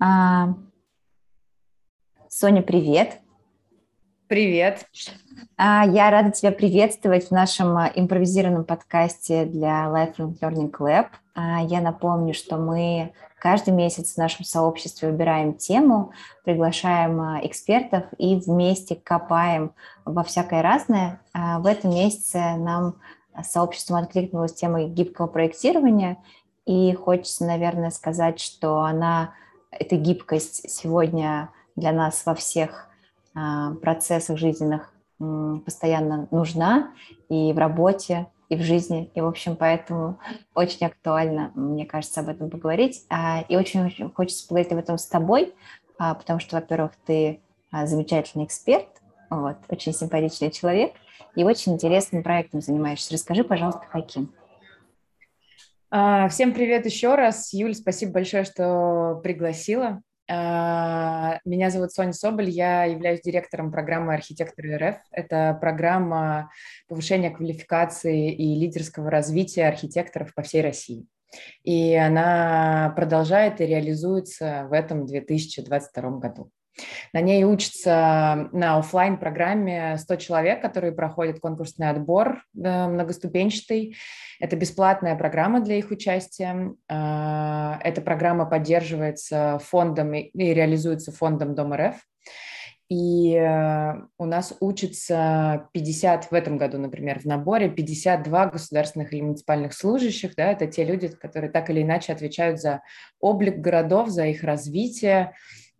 А, Соня, привет. Привет. А, я рада тебя приветствовать в нашем а, импровизированном подкасте для Lifelong Learning Lab. А, я напомню, что мы каждый месяц в нашем сообществе выбираем тему, приглашаем экспертов и вместе копаем во всякое разное. В этом месяце нам сообществом откликнулась тема гибкого проектирования, и хочется, наверное, сказать, что она, эта гибкость сегодня для нас во всех а, процессах жизненных постоянно нужна и в работе, и в жизни. И, в общем, поэтому очень актуально, мне кажется, об этом поговорить. А, и очень хочется поговорить об этом с тобой, а, потому что, во-первых, ты замечательный эксперт, вот, очень симпатичный человек и очень интересным проектом занимаешься. Расскажи, пожалуйста, каким. Всем привет еще раз. Юль, спасибо большое, что пригласила. А, меня зовут Соня Соболь, я являюсь директором программы «Архитектор РФ». Это программа повышения квалификации и лидерского развития архитекторов по всей России. И она продолжает и реализуется в этом 2022 году. На ней учатся на офлайн программе 100 человек, которые проходят конкурсный отбор многоступенчатый. Это бесплатная программа для их участия. А, эта программа поддерживается фондом и реализуется фондом Дом РФ. И э, у нас учатся 50 в этом году, например, в наборе 52 государственных или муниципальных служащих. Да, это те люди, которые так или иначе отвечают за облик городов, за их развитие,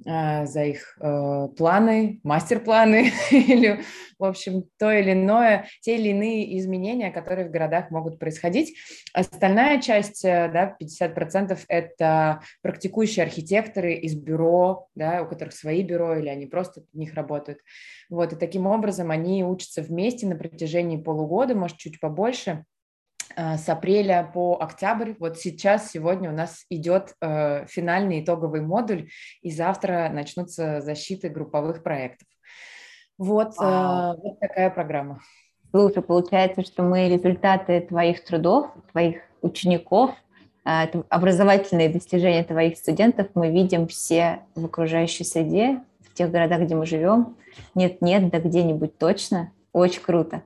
за их э, планы, мастер-планы или, в общем, то или иное, те или иные изменения, которые в городах могут происходить. Остальная часть, э, да, 50% это практикующие архитекторы из бюро, да, у которых свои бюро или они просто в них работают. Вот, и таким образом они учатся вместе на протяжении полугода, может, чуть побольше, Э, с апреля по октябрь. Вот сейчас, сегодня у нас идет э, финальный итоговый модуль, и завтра начнутся защиты групповых проектов. Вот, э, вот такая программа. Слушай, получается, что мы результаты твоих трудов, твоих учеников, э, образовательные достижения твоих студентов мы видим все в окружающей среде, в тех городах, где мы живем. Нет-нет, да где-нибудь точно. Очень круто.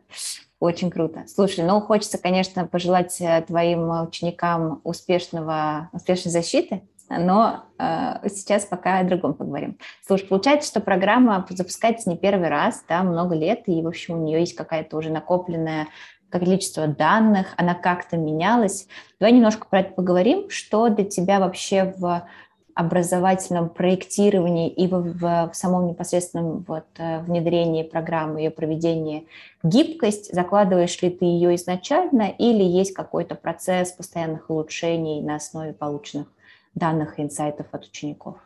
Очень круто. Слушай, ну хочется, конечно, пожелать э, твоим ученикам успешного, успешной защиты, но э, сейчас пока о другом поговорим. Слушай, получается, что программа запускается не первый раз, да, много лет, и, в общем, у нее есть какая-то уже накопленная количество данных, она как-то менялась. Давай немножко про это поговорим. Что для тебя вообще в образовательном проектировании и в, в, в самом непосредственном вот, э, внедрении программы, ее проведении гибкость, закладываешь ли ты ее изначально или есть какой-то процесс постоянных улучшений на основе полученных данных и инсайтов от учеников?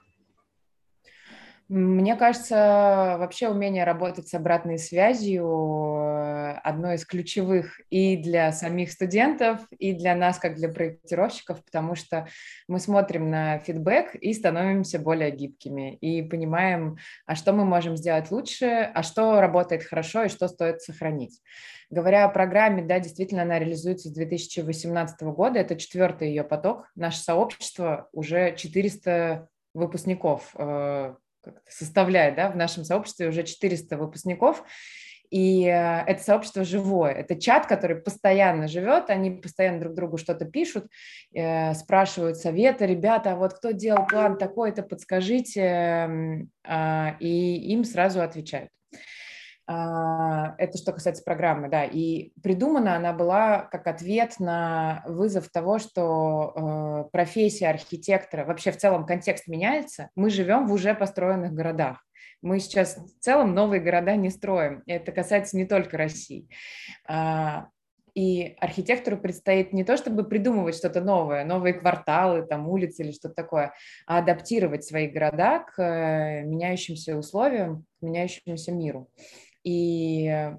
Мне кажется, вообще умение работать с обратной связью э, одно из ключевых и для самих студентов, и для нас, как для проектировщиков, потому что мы смотрим на фидбэк и становимся более гибкими, и понимаем, а что мы можем сделать лучше, а что работает хорошо и что стоит сохранить. Говоря о программе, да, действительно, она реализуется с 2018 года, это четвертый ее поток. Наше сообщество уже 400 выпускников э, составляет, да, в нашем сообществе уже 400 выпускников, и э, это сообщество живое. Это чат, который постоянно живет, они постоянно друг другу что-то пишут, э, спрашивают советы, ребята, а вот кто делал план такой-то, подскажите, э, и им сразу отвечают. А, это что касается программы, да. И придумана она была как ответ на вызов того, что э, профессия архитектора, вообще в целом контекст меняется. Мы живем в уже построенных городах. Мы сейчас в целом новые города не строим. Это касается не только России. А, и архитектору предстоит не то, чтобы придумывать что-то новое, новые кварталы, там улицы или что-то такое, а адаптировать свои города к э, меняющимся условиям, к меняющемуся миру. И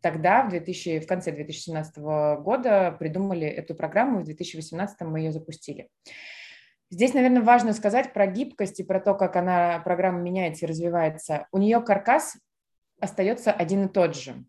тогда, в, 2000, в конце 2017 года, придумали эту программу, в 2018 мы ее запустили. Здесь, наверное, важно сказать про гибкость и про то, как она, программа меняется и развивается. У нее каркас остается один и тот же.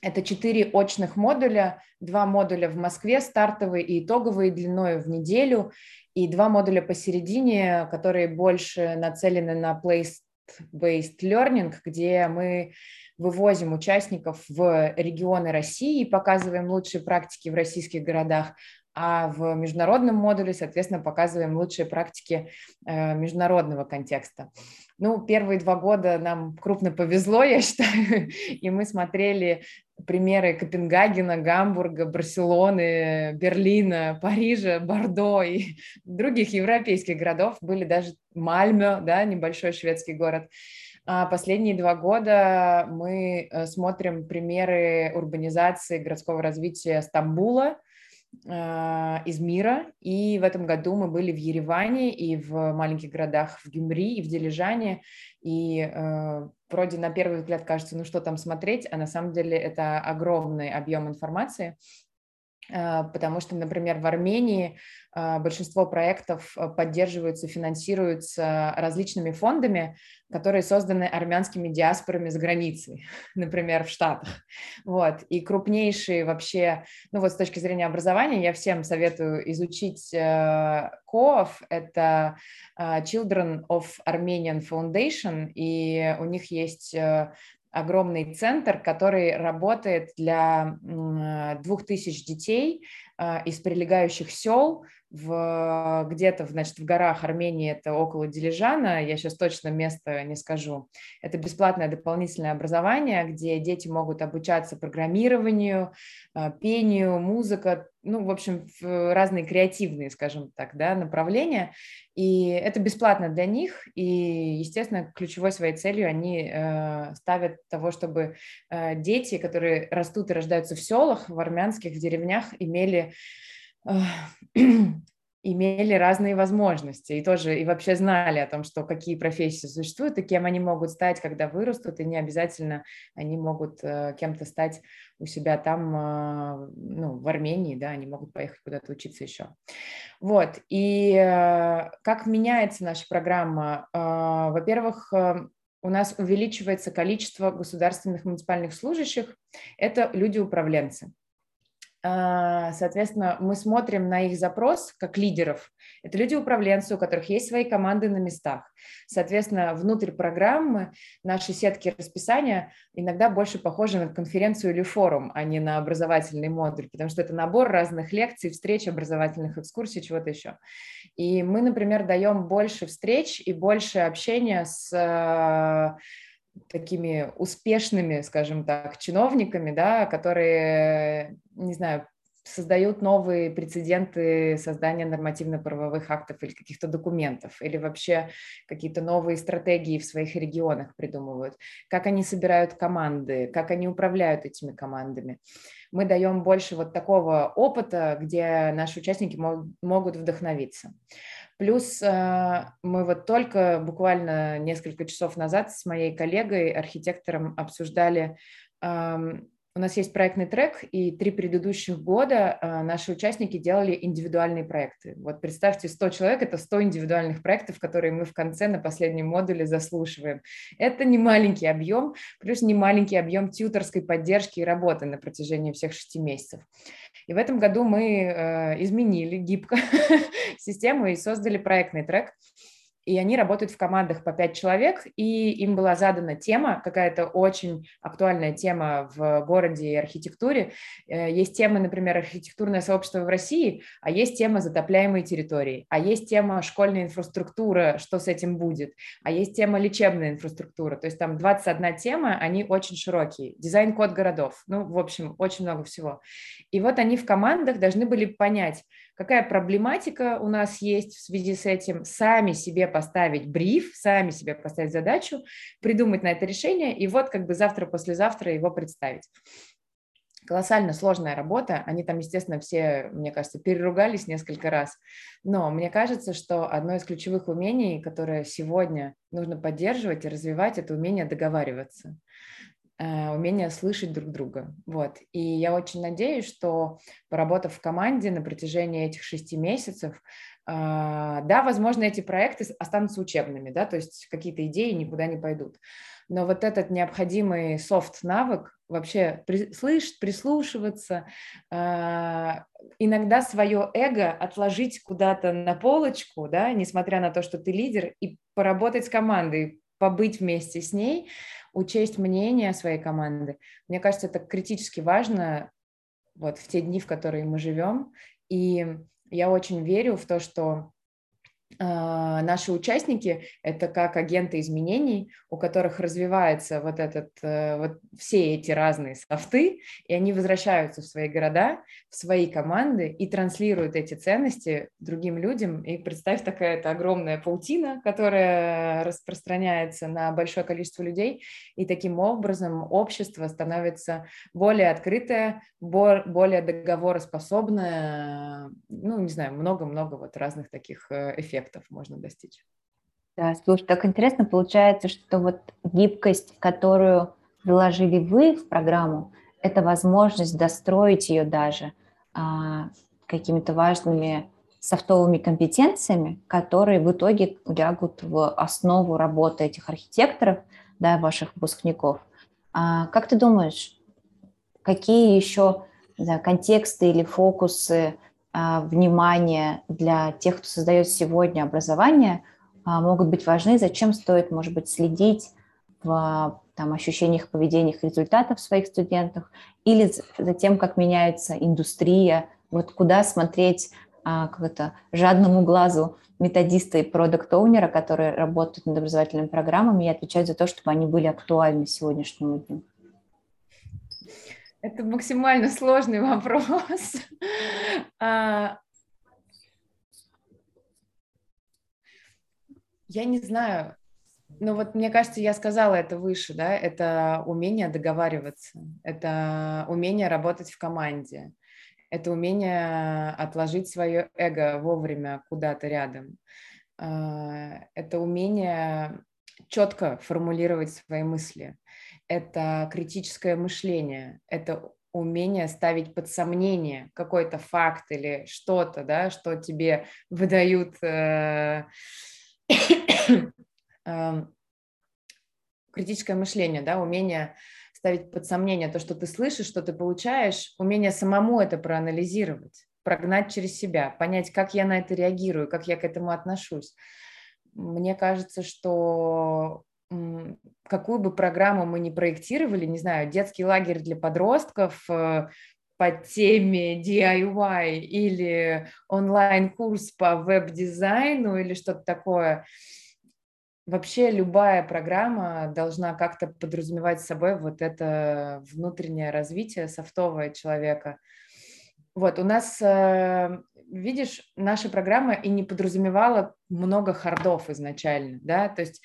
Это четыре очных модуля, два модуля в Москве, стартовые и итоговые длиной в неделю, и два модуля посередине, которые больше нацелены на place-based learning, где мы вывозим участников в регионы России, показываем лучшие практики в российских городах, а в международном модуле, соответственно, показываем лучшие практики э, международного контекста. Ну, первые два года нам крупно повезло, я считаю, и мы смотрели примеры Копенгагена, Гамбурга, Барселоны, Берлина, Парижа, Бордо и других европейских городов. Были даже Мальме, да, небольшой шведский город. А последние два года мы э, смотрим примеры урбанизации городского развития Стамбула – а, из мира. И в этом году мы были в Ереване и в маленьких городах в Гюмри и в Дилижане. И э, вроде на первый взгляд кажется, ну что там смотреть, а на самом деле это огромный объем информации. А, потому что, например, в Армении а, большинство проектов а, поддерживаются, финансируются различными фондами, которые созданы армянскими диаспорами за границей, например, в Штатах. Вот. И крупнейшие вообще, ну вот с точки зрения образования, я всем советую изучить э, КОАФ, это Children of Armenian Foundation, и у них есть э, огромный центр, который работает для двух тысяч детей а, из прилегающих сел, в, где-то, значит, в горах Армении, это около Дилижана, я сейчас точно место не скажу. Это бесплатное дополнительное образование, где дети могут обучаться программированию, а, пению, музыка, ну, в общем, разные креативные, скажем так, да, направления. И это бесплатно для них, и, естественно, ключевой своей целью они э, ставят того, чтобы э, дети, которые растут и рождаются в селах, в армянских, в деревнях, имели имели разные возможности и тоже и вообще знали о том, что какие профессии существуют и кем они могут стать, когда вырастут, и не обязательно они могут э, кем-то стать у себя там, э, ну, в Армении, да, они могут поехать куда-то учиться еще. Вот, и э, как меняется наша программа? Во-первых, у нас увеличивается количество государственных муниципальных служащих, это люди-управленцы. А, соответственно, мы смотрим на их запрос как лидеров. Это люди-управленцы, у которых есть свои команды на местах. Соответственно, внутрь программы наши сетки расписания иногда больше похожи на конференцию или форум, а не на образовательный модуль, потому что это набор разных лекций, встреч, образовательных экскурсий, чего-то еще. И мы, например, даем больше встреч и больше общения с такими успешными, скажем так, чиновниками, да, которые, не знаю, создают новые прецеденты создания нормативно-правовых актов или каких-то документов, или вообще какие-то новые стратегии в своих регионах придумывают, как они собирают команды, как они управляют этими командами. Мы даем больше вот такого опыта, где наши участники могут вдохновиться. Плюс э, мы вот только буквально несколько часов назад с моей коллегой, архитектором, обсуждали у нас есть проектный трек, и три предыдущих года а, наши участники делали индивидуальные проекты. Вот представьте, 100 человек – это 100 индивидуальных проектов, которые мы в конце на последнем модуле заслушиваем. Это не маленький объем, плюс не маленький объем тьюторской поддержки и работы на протяжении всех шести месяцев. И в этом году мы э, изменили гибко систему и создали проектный трек – и они работают в командах по пять человек, и им была задана тема, какая-то очень актуальная тема в городе и архитектуре. Э, есть тема, например, архитектурное сообщество в России, а есть тема затопляемой территории, а есть тема школьная инфраструктура, что с этим будет, а есть тема лечебная инфраструктура. То есть там 21 тема, они очень широкие. Дизайн-код городов, ну, в общем, очень много всего. И вот они в командах должны были понять, какая проблематика у нас есть в связи с этим, сами себе поставить бриф, сами себе поставить задачу, придумать на это решение, и вот как бы завтра-послезавтра его представить. Колоссально сложная работа. Они там, естественно, все, мне кажется, переругались несколько раз. Но мне кажется, что одно из ключевых умений, которое сегодня нужно поддерживать и развивать, это умение договариваться. Э, умение слышать друг друга. Вот. И я очень надеюсь, что поработав в команде на протяжении этих шести месяцев, а, да, возможно, эти проекты останутся учебными, да, то есть какие-то идеи никуда не пойдут. Но вот этот необходимый софт-навык вообще при, слышать, прислушиваться, э, иногда свое эго отложить куда-то на полочку, да, несмотря на то, что ты лидер, и поработать с командой, побыть вместе с ней, учесть мнение своей команды. Мне кажется, это критически важно вот в те дни, в которые мы живем. И я очень верю в то, что наши участники – это как агенты изменений, у которых развивается вот этот, э, вот все эти разные софты, и они возвращаются в свои города, в свои команды и транслируют эти ценности другим людям. И представь, такая это огромная паутина, которая распространяется на большое количество людей, и таким образом общество становится более открытое, более договороспособное, ну, не знаю, много-много вот разных таких э, эффектов эффектов можно достичь. Да, слушай, так интересно получается, что вот гибкость, которую заложили вы в программу, это возможность достроить ее даже а, какими-то важными софтовыми компетенциями, которые в итоге лягут в основу работы этих архитекторов, да, ваших выпускников. А как ты думаешь, какие еще да, контексты или фокусы внимание для тех, кто создает сегодня образование, а, могут быть важны, зачем стоит, может быть, следить в там, ощущениях, поведениях, результатов своих студентов, или за тем, как меняется индустрия, вот куда смотреть а, как это, жадному глазу методиста и продукт-оунера, которые работают над образовательными программами и отвечают за то, чтобы они были актуальны сегодняшнему дню. Это максимально сложный вопрос. А, я не знаю, но вот мне кажется, я сказала это выше, да, это умение договариваться, это умение работать в команде, это умение отложить свое эго вовремя куда-то рядом, а, это умение четко формулировать свои мысли, это критическое мышление, это умение ставить под сомнение какой-то факт или что-то, да, что тебе выдают э, эм, критическое мышление, да, умение ставить под сомнение то, что ты слышишь, что ты получаешь, умение самому это проанализировать, прогнать через себя, понять, как я на это реагирую, как я к этому отношусь. Мне кажется, что какую бы программу мы ни проектировали, не знаю, детский лагерь для подростков э, по теме DIY или онлайн-курс по веб-дизайну или что-то такое, вообще любая программа должна как-то подразумевать собой вот это внутреннее развитие софтового человека. Вот, у нас, э, видишь, наша программа и не подразумевала много хардов изначально, да, то есть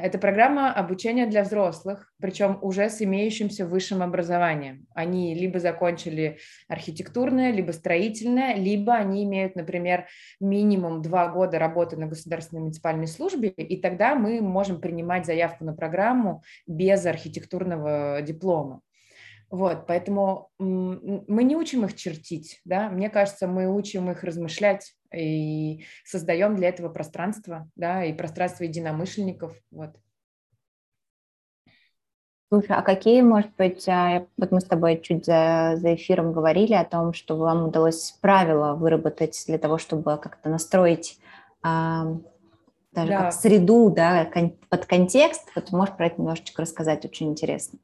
это программа обучения для взрослых, причем уже с имеющимся высшим образованием. Они либо закончили архитектурное, либо строительное, либо они имеют, например, минимум два года работы на государственной муниципальной службе, и тогда мы можем принимать заявку на программу без архитектурного диплома. Вот, поэтому мы не учим их чертить, да, мне кажется, мы учим их размышлять и создаем для этого пространство, да, и пространство единомышленников, вот. Слушай, а какие, может быть, а, вот мы с тобой чуть за, за эфиром говорили о том, что вам удалось правила выработать для того, чтобы как-то настроить а, даже да. как среду, да, под контекст. Вот можешь про это немножечко рассказать, очень интересно.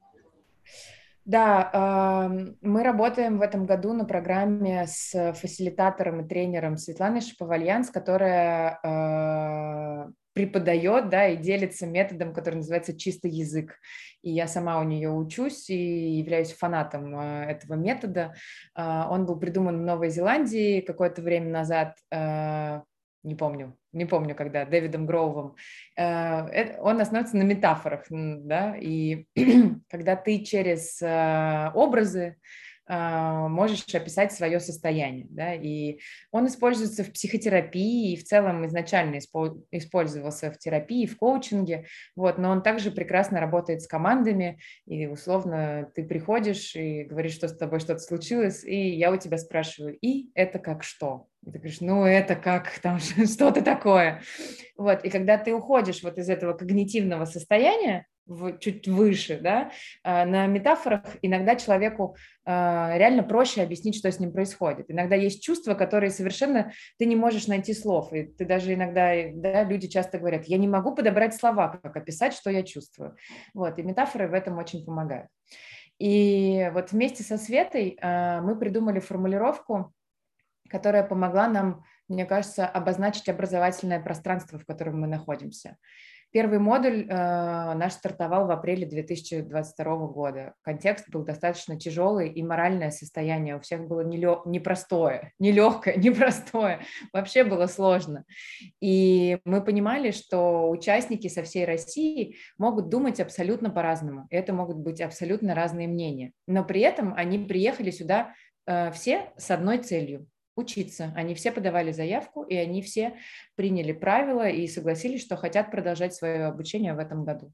Да, мы работаем в этом году на программе с фасилитатором и тренером Светланой Шаповальянс, которая а, преподает, да, и делится методом, который называется чистый язык. И я сама у нее учусь и являюсь фанатом а, этого метода. А, он был придуман в Новой Зеландии какое-то время назад не помню, не помню, когда, Дэвидом Гроувом, э, он основывается на метафорах, да, и когда ты через э, образы можешь описать свое состояние, да, и он используется в психотерапии и в целом изначально использовался в терапии, в коучинге, вот, но он также прекрасно работает с командами, и условно ты приходишь и говоришь, что с тобой что-то случилось, и я у тебя спрашиваю, и это как что? И ты говоришь, ну это как там что-то такое. Вот, и когда ты уходишь вот из этого когнитивного состояния, в, чуть выше, да, а, на метафорах иногда человеку а, реально проще объяснить, что с ним происходит. Иногда есть чувства, которые совершенно ты не можешь найти слов, и ты даже иногда, да, люди часто говорят, я не могу подобрать слова, как описать, что я чувствую. Вот, и метафоры в этом очень помогают. И вот вместе со Светой а, мы придумали формулировку, которая помогла нам, мне кажется, обозначить образовательное пространство, в котором мы находимся. Первый модуль э, наш стартовал в апреле 2022 года. Контекст был достаточно тяжелый, и моральное состояние у всех было непростое, нелегкое, непростое. Вообще было сложно. И мы понимали, что участники со всей России могут думать абсолютно по-разному. Это могут быть абсолютно разные мнения. Но при этом они приехали сюда э, все с одной целью учиться. Они все подавали заявку, и они все приняли правила и согласились, что хотят продолжать свое обучение в этом году.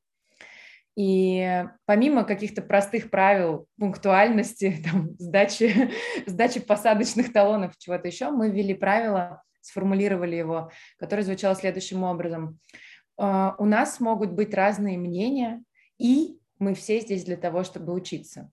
И помимо каких-то простых правил пунктуальности, там, сдачи, сдачи посадочных талонов, чего-то еще, мы ввели правила, сформулировали его, которое звучало следующим образом. «А, у нас могут быть разные мнения, и мы все здесь для того, чтобы учиться.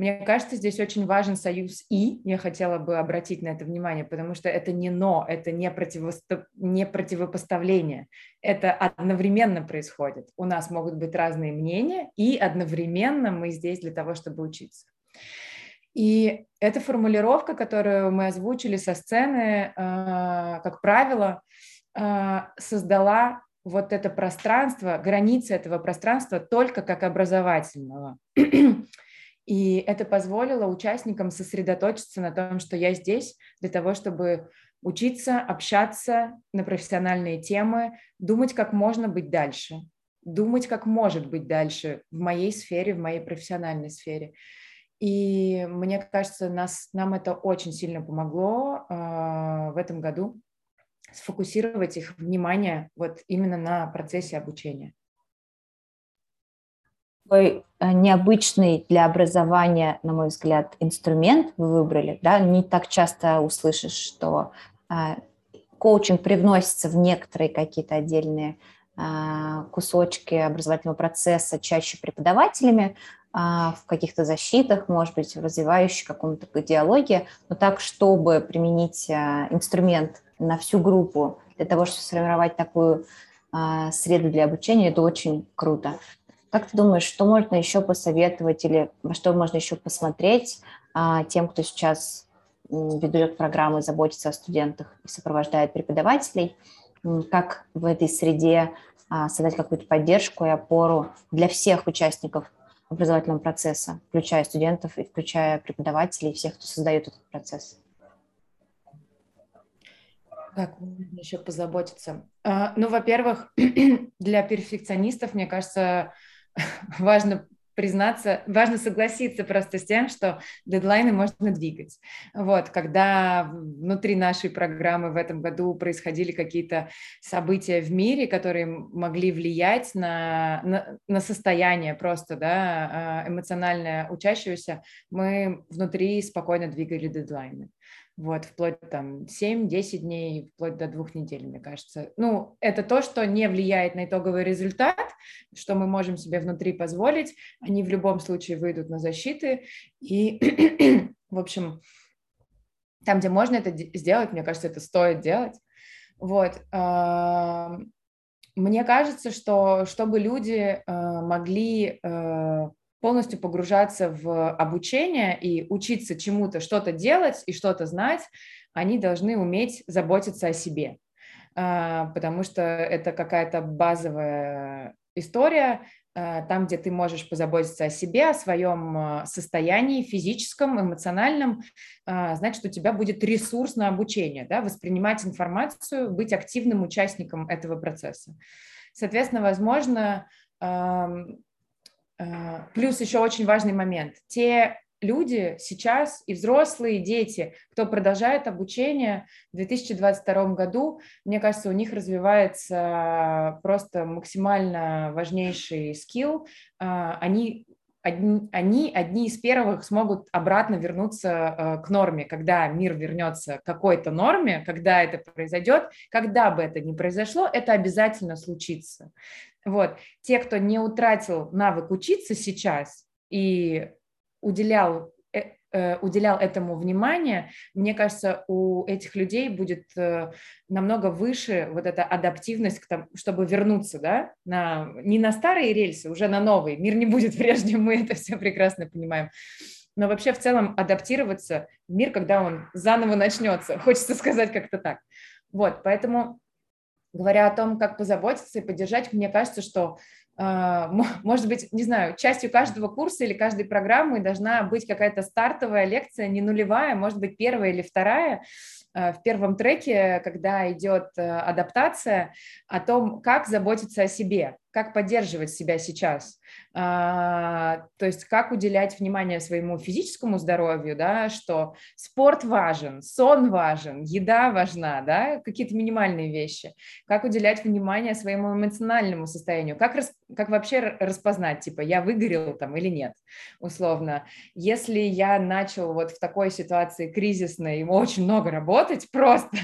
Мне кажется, здесь очень важен союз «и». Я хотела бы обратить на это внимание, потому что это не «но», это не, противосто... не противопоставление. Это одновременно происходит. У нас могут быть разные мнения, и одновременно мы здесь для того, чтобы учиться. И эта формулировка, которую мы озвучили со сцены, а, как правило, а, создала вот это пространство, границы этого пространства только как образовательного. И это позволило участникам сосредоточиться на том, что я здесь для того, чтобы учиться, общаться на профессиональные темы, думать, как можно быть дальше, думать, как может быть дальше в моей сфере, в моей профессиональной сфере. И мне кажется, нас, нам это очень сильно помогло э, в этом году сфокусировать их внимание вот именно на процессе обучения такой э, необычный для образования, на мой взгляд, инструмент вы выбрали. Да? Не так часто услышишь, что а, коучинг привносится в некоторые какие-то отдельные а, кусочки образовательного процесса, чаще преподавателями, в каких-то защитах, может быть, в развивающей каком-то диалоге, но так, чтобы применить инструмент на всю группу для того, чтобы сформировать такую среду для обучения, это очень круто. Как ты думаешь, что можно еще посоветовать или что можно еще посмотреть а, тем, кто сейчас ведет программы, заботится о студентах и сопровождает преподавателей? Как в этой среде а, создать какую-то поддержку и опору для всех участников образовательного процесса, включая студентов и включая преподавателей и всех, кто создает этот процесс? Как можно еще позаботиться? А, ну, во-первых, для перфекционистов, мне кажется, важно признаться, важно согласиться просто с тем, что дедлайны можно двигать. Вот, когда внутри нашей программы в этом году происходили какие-то события в мире, которые могли влиять на, на, на состояние просто, да, а, эмоциональное учащегося, мы внутри спокойно двигали дедлайны вот, вплоть там 7-10 дней, вплоть до двух недель, мне кажется. Ну, это то, что не влияет на итоговый результат, что мы можем себе внутри позволить, они в любом случае выйдут на защиты, и, в общем, там, где можно это сделать, мне кажется, это стоит делать. Вот. Мне кажется, что чтобы люди а, могли а, полностью погружаться в обучение и учиться чему-то, что-то делать и что-то знать, они должны уметь заботиться о себе, а, потому что это какая-то базовая история, а, там, где ты можешь позаботиться о себе, о своем а, состоянии физическом, эмоциональном, значит, у тебя будет ресурс на обучение, да, воспринимать информацию, быть активным участником этого процесса. Соответственно, возможно, плюс еще очень важный момент. Те люди сейчас и взрослые, и дети, кто продолжает обучение в 2022 году, мне кажется, у них развивается просто максимально важнейший скилл. Э, они одни, они одни из первых смогут обратно вернуться э, к норме, когда мир вернется к какой-то норме, когда это произойдет, когда бы это ни произошло, это обязательно случится. Вот. Те, кто не утратил навык учиться сейчас и уделял Э, уделял этому внимание, мне кажется, у этих людей будет э, намного выше вот эта адаптивность, к тому, чтобы вернуться, да, на, не на старые рельсы, уже на новые. Мир не будет прежним, мы это все прекрасно понимаем. Но вообще в целом адаптироваться в мир, когда он заново начнется, хочется сказать как-то так. Вот, поэтому говоря о том, как позаботиться и поддержать, мне кажется, что может быть, не знаю, частью каждого курса или каждой программы должна быть какая-то стартовая лекция, не нулевая, может быть, первая или вторая, а, в первом треке, когда идет э, адаптация, о том, как заботиться о себе, как поддерживать себя сейчас, а, то есть как уделять внимание своему физическому здоровью, да, что спорт важен, сон важен, еда важна, да, какие-то минимальные вещи, как уделять внимание своему эмоциональному состоянию, как, рас, как вообще распознать, типа, я выгорел там или нет, условно. Если я начал вот в такой ситуации кризисной, очень много работать, просто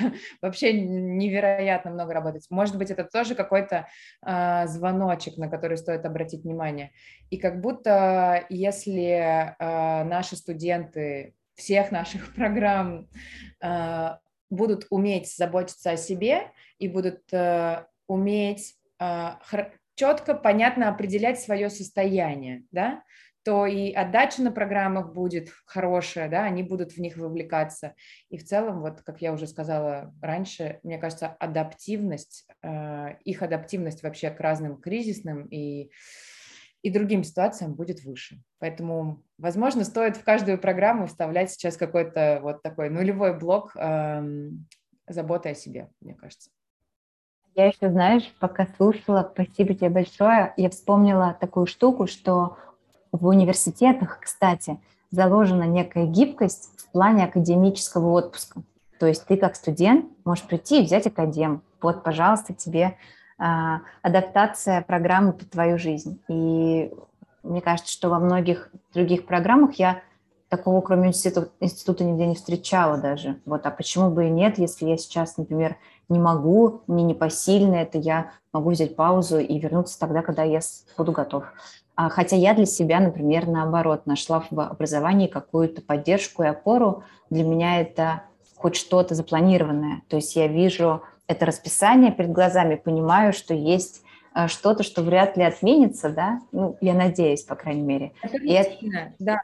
вообще невероятно много работать, может быть, это тоже какой-то звонок звоночек, на который стоит обратить внимание. И как будто если э, наши студенты всех наших программ э, будут уметь заботиться о себе и будут э, уметь э, четко, понятно определять свое состояние, да, то и отдача на программах будет хорошая, да, они будут в них вовлекаться. И в целом, вот как я уже сказала раньше, мне кажется, адаптивность, э, их адаптивность вообще к разным кризисным и, и другим ситуациям будет выше. Поэтому, возможно, стоит в каждую программу вставлять сейчас какой-то вот такой нулевой блок э, заботы о себе, мне кажется. Я еще, знаешь, пока слушала, спасибо тебе большое, я вспомнила такую штуку, что в университетах, кстати, заложена некая гибкость в плане академического отпуска. То есть ты как студент можешь прийти и взять академ. Вот, пожалуйста, тебе а, адаптация программы под твою жизнь. И мне кажется, что во многих других программах я такого, кроме института, института нигде не встречала даже. Вот, а почему бы и нет, если я сейчас, например, не могу, мне не посильно это, я могу взять паузу и вернуться тогда, когда я буду готов. А, хотя я для себя, например, наоборот, нашла в образовании какую-то поддержку и опору. Для меня это хоть что-то запланированное. То есть я вижу это расписание перед глазами, понимаю, что есть а, что-то, что вряд ли отменится, да, ну, я надеюсь, по крайней мере. Это и это, да.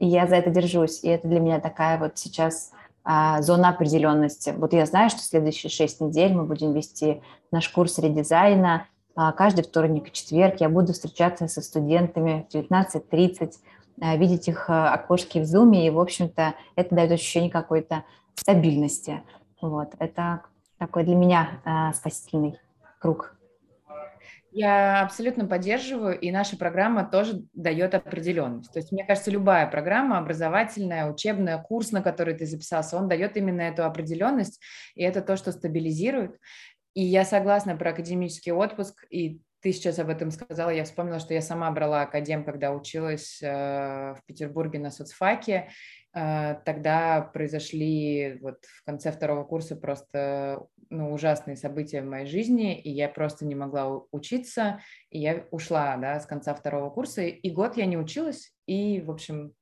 И я за это держусь, и это для меня такая вот сейчас а, зона определенности. Вот я знаю, что следующие шесть недель мы будем вести наш курс редизайна, а, каждый вторник и четверг я буду встречаться со студентами в 19.30, а, видеть их а, окошки в Zoom, и, в общем-то, это дает ощущение какой-то стабильности. Вот, это такой для меня спасительный круг. Я абсолютно поддерживаю, и наша программа тоже дает определенность. То есть, мне кажется, любая программа образовательная, учебная, курс, на который ты записался, он дает именно эту определенность, и это то, что стабилизирует. И я согласна про академический отпуск, и ты сейчас об этом сказала, я вспомнила, что я сама брала академ, когда училась э, в Петербурге на соцфаке. Э, тогда произошли вот в конце второго курса просто ну, ужасные события в моей жизни, и я просто не могла учиться, и я ушла да, с конца второго курса, и год я не училась, и, в общем,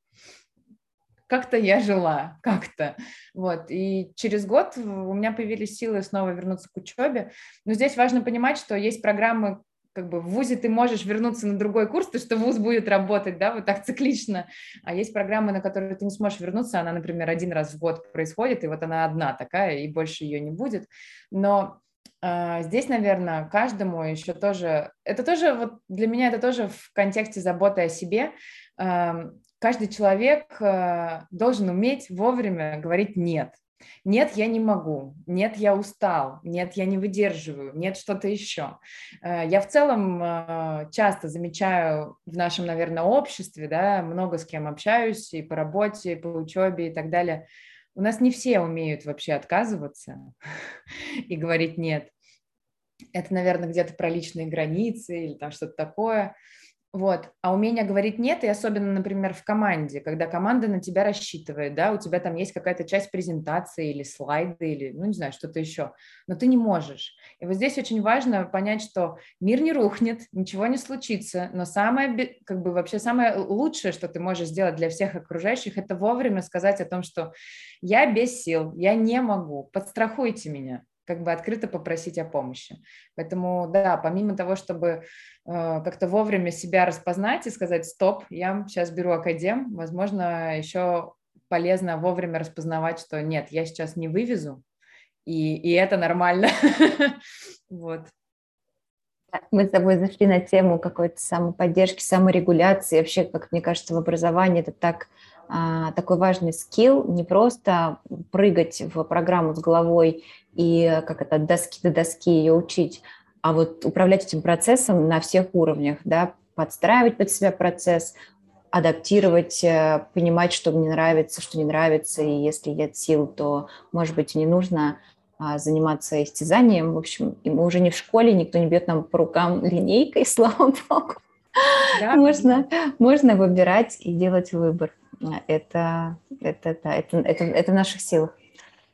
как-то я жила, как-то. Вот. И через год у меня появились силы снова вернуться к учебе. Но здесь важно понимать, что есть программы, как бы в ВУЗе ты можешь вернуться на другой курс, то что ВУЗ будет работать, да, вот так циклично, а есть программы, на которые ты не сможешь вернуться, она, например, один раз в год происходит, и вот она одна такая, и больше ее не будет, но э, здесь, наверное, каждому еще тоже, это тоже вот для меня это тоже в контексте заботы о себе, э, каждый человек э, должен уметь вовремя говорить «нет». Нет, я не могу. Нет, я устал. Нет, я не выдерживаю. Нет, что-то еще. Э, я в целом э, часто замечаю в нашем, наверное, обществе, да, много с кем общаюсь и по работе, и по учебе и так далее. У нас не все умеют вообще отказываться и говорить «нет». Это, наверное, где-то про личные границы или там что-то такое – Вот. А умение говорить нет, и особенно, например, в команде, когда команда на тебя рассчитывает, да, у тебя там есть какая-то часть презентации или слайды, или, ну, не знаю, что-то еще, но ты не можешь. И вот здесь очень важно понять, что мир не рухнет, ничего не случится, но самое, как бы вообще самое лучшее, что ты можешь сделать для всех окружающих, это вовремя сказать о том, что я без сил, я не могу, подстрахуйте меня как бы открыто попросить о помощи. Поэтому, да, помимо того, чтобы э, как-то вовремя себя распознать и сказать, стоп, я сейчас беру академ, возможно, еще полезно вовремя распознавать, что нет, я сейчас не вывезу, и, и это нормально. Вот. Мы с тобой зашли на тему какой-то самоподдержки, саморегуляции. Вообще, как мне кажется, в образовании это так такой важный скилл, не просто прыгать в программу с головой и как это от доски до доски ее учить, а вот управлять этим процессом на всех уровнях, да, подстраивать под себя процесс, адаптировать, э, понимать, что мне нравится, что не нравится, и если нет сил, то, может быть, не нужно а, заниматься истязанием. В общем, и мы уже не в школе, никто не бьет нам по рукам линейкой, слава богу. Да. Можно, можно выбирать и делать выбор. Это, это, да, это, это, это в наших силах.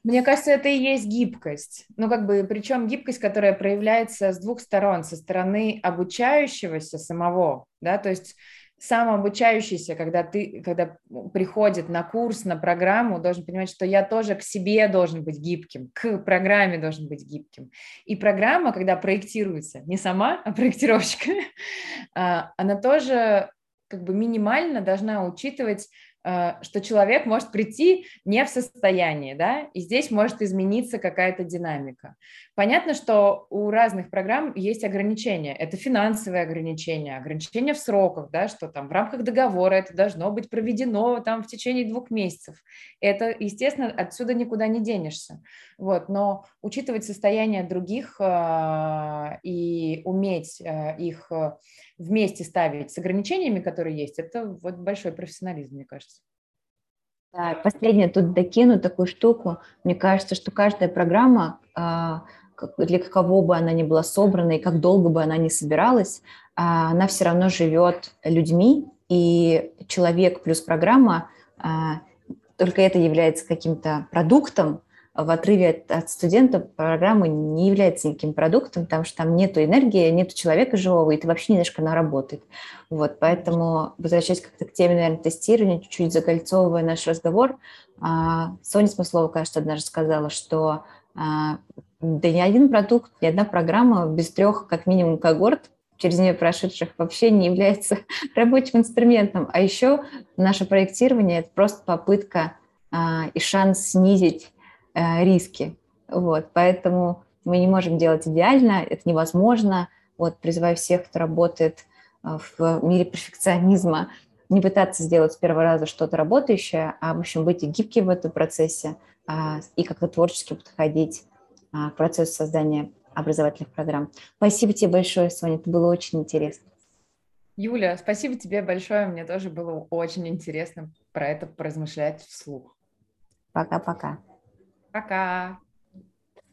Мне кажется, это и есть гибкость. Ну, как бы, причем гибкость, которая проявляется с двух сторон. Со стороны обучающегося самого, да, то есть самообучающийся, когда ты, когда приходит на курс, на программу, должен понимать, что я тоже к себе должен быть гибким, к программе должен быть гибким. И программа, когда проектируется, не сама, а проектировщик, а, она тоже как бы минимально должна учитывать что человек может прийти не в состоянии, да, и здесь может измениться какая-то динамика. Понятно, что у разных программ есть ограничения. Это финансовые ограничения, ограничения в сроках, да, что там в рамках договора это должно быть проведено там в течение двух месяцев. Это, естественно, отсюда никуда не денешься. Вот, но учитывать состояние других э, и уметь э, их вместе ставить с ограничениями, которые есть, это вот большой профессионализм, мне кажется. Да, последнее тут докину такую штуку. Мне кажется, что каждая программа, а, для кого бы она ни была собрана и как долго бы она ни собиралась, а, она все равно живет людьми, и человек плюс программа, а, только это является каким-то продуктом, в отрыве от, от студента программа не является никаким продуктом, потому что там нету энергии, нету человека живого, и ты вообще не знаешь, как она работает. Вот, поэтому, возвращаясь как-то к теме, наверное, тестирования, чуть-чуть закольцовывая наш разговор, а, Соня Смыслова, кажется, однажды сказала, что а, да ни один продукт, ни одна программа без трех, как минимум, когорт через нее прошедших вообще не является рабочим инструментом. А еще наше проектирование – это просто попытка а, и шанс снизить риски. Вот, поэтому мы не можем делать идеально, это невозможно. Вот, призываю всех, кто работает э, в мире перфекционизма, не пытаться сделать с первого раза что-то работающее, а, в общем, быть гибким в этом процессе а, и как-то творчески подходить а, к процессу создания образовательных программ. Спасибо тебе большое, Соня, это было очень интересно. Юля, спасибо тебе большое, мне тоже было очень интересно про это поразмышлять вслух. Пока-пока. Пока.